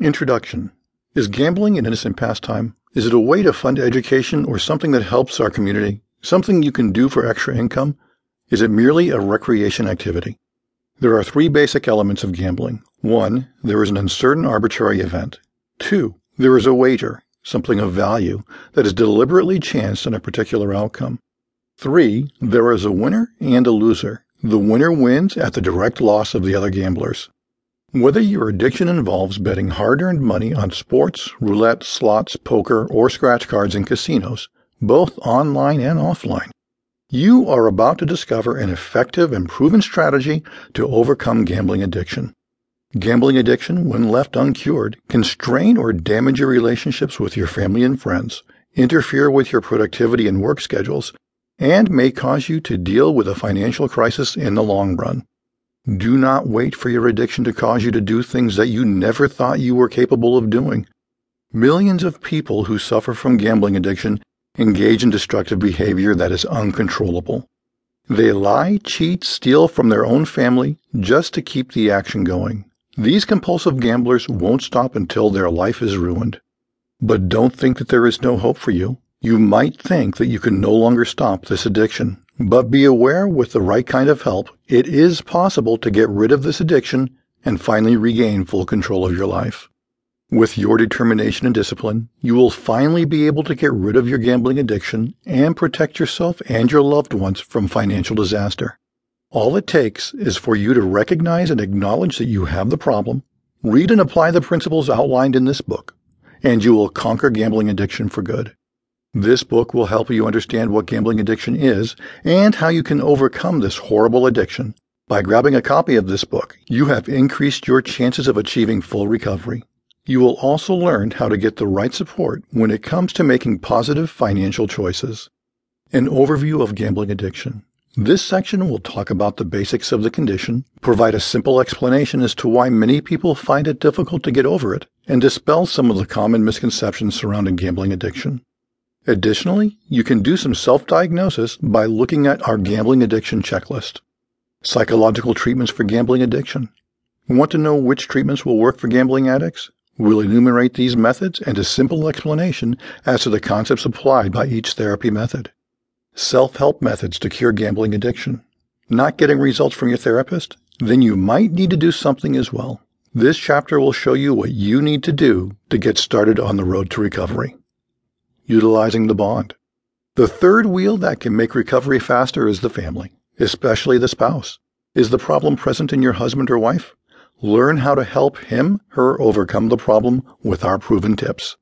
Introduction Is gambling an innocent pastime? Is it a way to fund education or something that helps our community? Something you can do for extra income? Is it merely a recreation activity? There are three basic elements of gambling. One, there is an uncertain arbitrary event. Two, there is a wager, something of value, that is deliberately chanced on a particular outcome. Three, there is a winner and a loser. The winner wins at the direct loss of the other gamblers. Whether your addiction involves betting hard earned money on sports, roulette, slots, poker, or scratch cards in casinos, both online and offline, you are about to discover an effective and proven strategy to overcome gambling addiction. Gambling addiction, when left uncured, can strain or damage your relationships with your family and friends, interfere with your productivity and work schedules, and may cause you to deal with a financial crisis in the long run. Do not wait for your addiction to cause you to do things that you never thought you were capable of doing. Millions of people who suffer from gambling addiction engage in destructive behavior that is uncontrollable. They lie, cheat, steal from their own family just to keep the action going. These compulsive gamblers won't stop until their life is ruined. But don't think that there is no hope for you. You might think that you can no longer stop this addiction. But be aware with the right kind of help, it is possible to get rid of this addiction and finally regain full control of your life. With your determination and discipline, you will finally be able to get rid of your gambling addiction and protect yourself and your loved ones from financial disaster. All it takes is for you to recognize and acknowledge that you have the problem, read and apply the principles outlined in this book, and you will conquer gambling addiction for good. This book will help you understand what gambling addiction is and how you can overcome this horrible addiction. By grabbing a copy of this book, you have increased your chances of achieving full recovery. You will also learn how to get the right support when it comes to making positive financial choices. An overview of gambling addiction. This section will talk about the basics of the condition, provide a simple explanation as to why many people find it difficult to get over it, and dispel some of the common misconceptions surrounding gambling addiction. Additionally, you can do some self diagnosis by looking at our gambling addiction checklist. Psychological treatments for gambling addiction. Want to know which treatments will work for gambling addicts? We'll enumerate these methods and a simple explanation as to the concepts applied by each therapy method. Self help methods to cure gambling addiction. Not getting results from your therapist? Then you might need to do something as well. This chapter will show you what you need to do to get started on the road to recovery utilizing the bond. The third wheel that can make recovery faster is the family, especially the spouse. Is the problem present in your husband or wife? Learn how to help him, her overcome the problem with our proven tips.